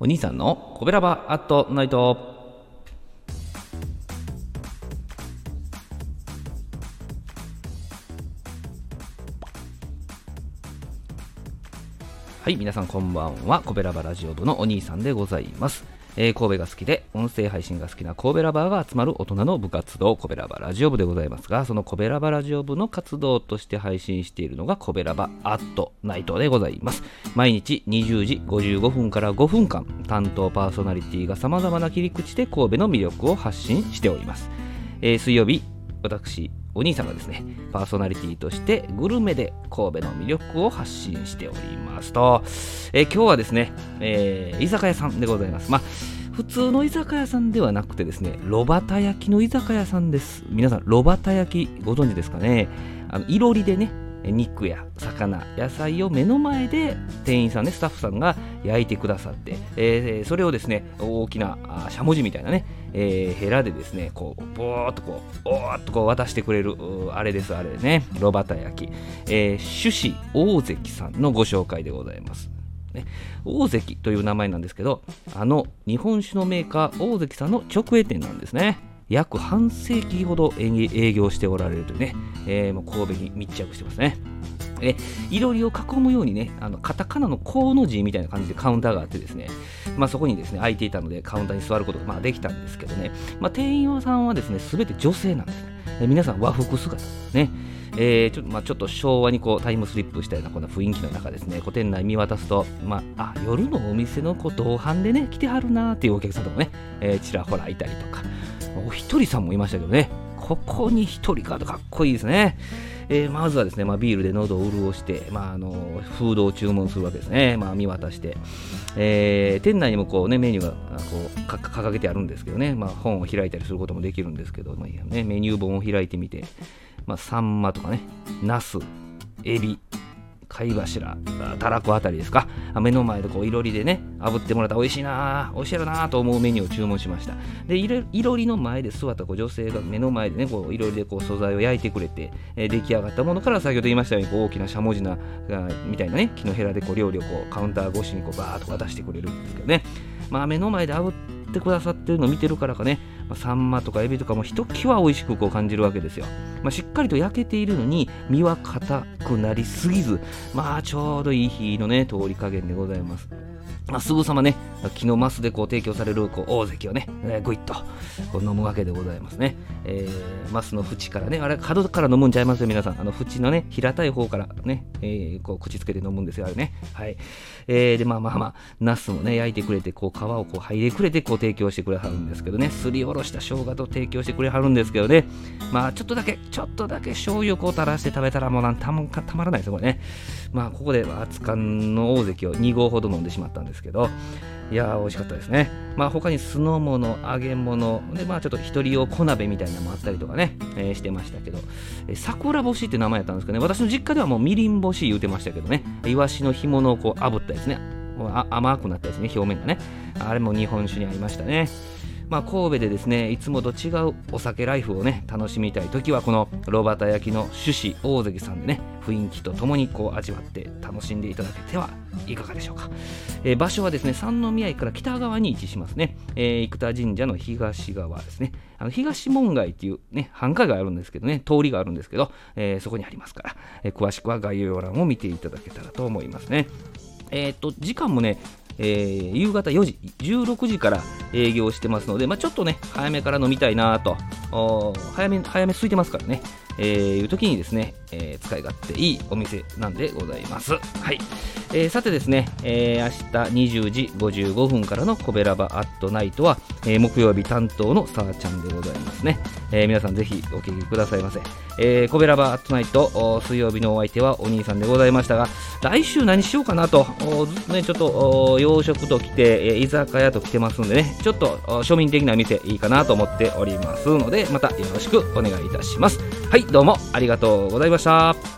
お兄さんのコベラバアットナイト。はい、皆さんこんばんは。コベラバラジオ部のお兄さんでございます。えー神戸が好きで音声配信が好きな神戸ラバーが集まる大人の部活動、コベラバラジオ部でございますが、そのコベラバラジオ部の活動として配信しているのがコベラバーアットナイトでございます。毎日20時55分から5分間、担当パーソナリティが様々な切り口で神戸の魅力を発信しております。えー水曜日、私、お兄さんがですね、パーソナリティとしてグルメで神戸の魅力を発信しておりますと、えー今日はですね、えー居酒屋さんでございます。まあ普通の居酒屋さんではなくてですね、炉端焼きの居酒屋さんです。皆さん、炉端焼きご存知ですかね？あの、いろりでね、肉や魚、野菜を目の前で店員さんね、スタッフさんが焼いてくださって、えーそれをですね、大きなしゃもじみたいなね、えーヘラでですね、こう、ぼーっとこう、おーっとこう渡してくれる、あれです、あれね、炉端焼き。えー、朱子大関さんのご紹介でございます。ね、大関という名前なんですけどあの日本酒のメーカー大関さんの直営店なんですね。約半世紀ほど営営業しておられるというね、えーもう神戸に密着してますね。えいろりを囲むようにねあのカタカナの「こ」の字みたいな感じでカウンターがあってですね、まあ、そこにですね空いていたのでカウンターに座ることがまあできたんですけどね、まあ、店員さんはですね全て女性なんですね。皆さん和服姿ね。えーちょっとまあ、ちょっと昭和にこうタイムスリップしたようなこんな雰囲気の中ですね、こう店内見渡すと、まあ、あ夜のお店のこう同伴でね、来てはるなーっていうお客さんとかね、えーちらほらいたりとか、お一人さんもいましたけどね、ここに1人かとかっこいいですね。えーまずはですね、まあ、ビールで喉を潤して、まあ、あのフードを注文するわけですね、まあ、見渡して、えー店内にもこう、ね、メニューがこう掲げてあるんですけどね、まあ、本を開いたりすることもできるんですけど、まあね、メニュー本を開いてみて、まあ、サンマとかね、ナス、エビ、貝柱、たらこあたりですか、目の前でこういろりでね、炙ってもらったら美味しいな、美味しいやろなと思うメニューを注文しました。で、いろりの前で座ったこう女性が目の前でね、こういろりでこう素材を焼いてくれて、えー出来上がったものから先ほど言いましたようにこう大きなしゃもじなみたいなね、木のヘラでこう料理をこうカウンター越しにこうバーッと渡してくれるんですけどね、まあ目の前で炙ってくださってるのを見てるからかね、まあサンマとかエビとかもひときわ美味しくこう感じるわけですよ。まあ、しっかりと焼けているのに身は硬くなりすぎず、まあちょうどいい火のね、通り加減でございます。まあ、すぐさまね、木のマスでこう提供されるこう大関をね、えーぐいっとこう飲むわけでございますね。えーマスの縁からね、あれ、角から飲むんちゃいますよ、皆さん。あの、縁のね、平たい方からね、えーこう口つけて飲むんですよ、あれね。はい。えーで、まあまあまあ、ナスもね、焼いてくれて、こう、皮をこう、入れくれて、こう、提供してくれはるんですけどね、すりおろした生姜と提供してくれはるんですけどね、まあ、ちょっとだけ、ちょっとだけ醤油をこう垂らして食べたら、もうなんたまたまらないですよ、これね。まあ、ここで熱燗の大関を2合ほど飲んでしまったんですですけど、いやー、美味しかったですね。まあ、他に酢の物、揚げ物、で、まあ、ちょっと一人用小鍋みたいなのもあったりとかね、えーしてましたけど、えー桜干しって名前やったんですけどね、私の実家ではもうみりん干し言うてましたけどね、イワシの干物をこう炙ったやつね、あ甘くなったやつね、表面がね、あれも日本酒にありましたね。まあ、神戸でですねいつもと違うお酒ライフをね楽しみたい時はこの炉端焼きの朱子大関さんでね雰囲気とともにこう味わって楽しんでいただけてはいかがでしょうか、えー場所はですね三宮駅から北側に位置しますね、えー生田神社の東側ですね。あの東門街っていうね繁華街があるんですけどね通りがあるんですけど、えーそこにありますから、え詳しくは概要欄を見ていただけたらと思いますね。えー、と時間もね、えー夕方4時、16時から営業してますので、まあ、ちょっとね、早めから飲みたいなと、早め、早め空いてますからね、えーいう時にですね、えー使い勝手いいお店なんでございます。はい。えーさてですね、えー明日20時55分からのコベラバアットナイトは、えー木曜日担当のさあちゃんでございますね。えー皆さんぜひお聞きくださいませ。えーコベラバアットナイト、水曜日のお相手はお兄さんでございましたが、来週何しようかなと、ずっとね、ちょっと洋食と来て、えー居酒屋と来てますんでね、ちょっと庶民的な店いいかなと思っておりますので、またよろしくお願いいたします。はい、どうもありがとうございました。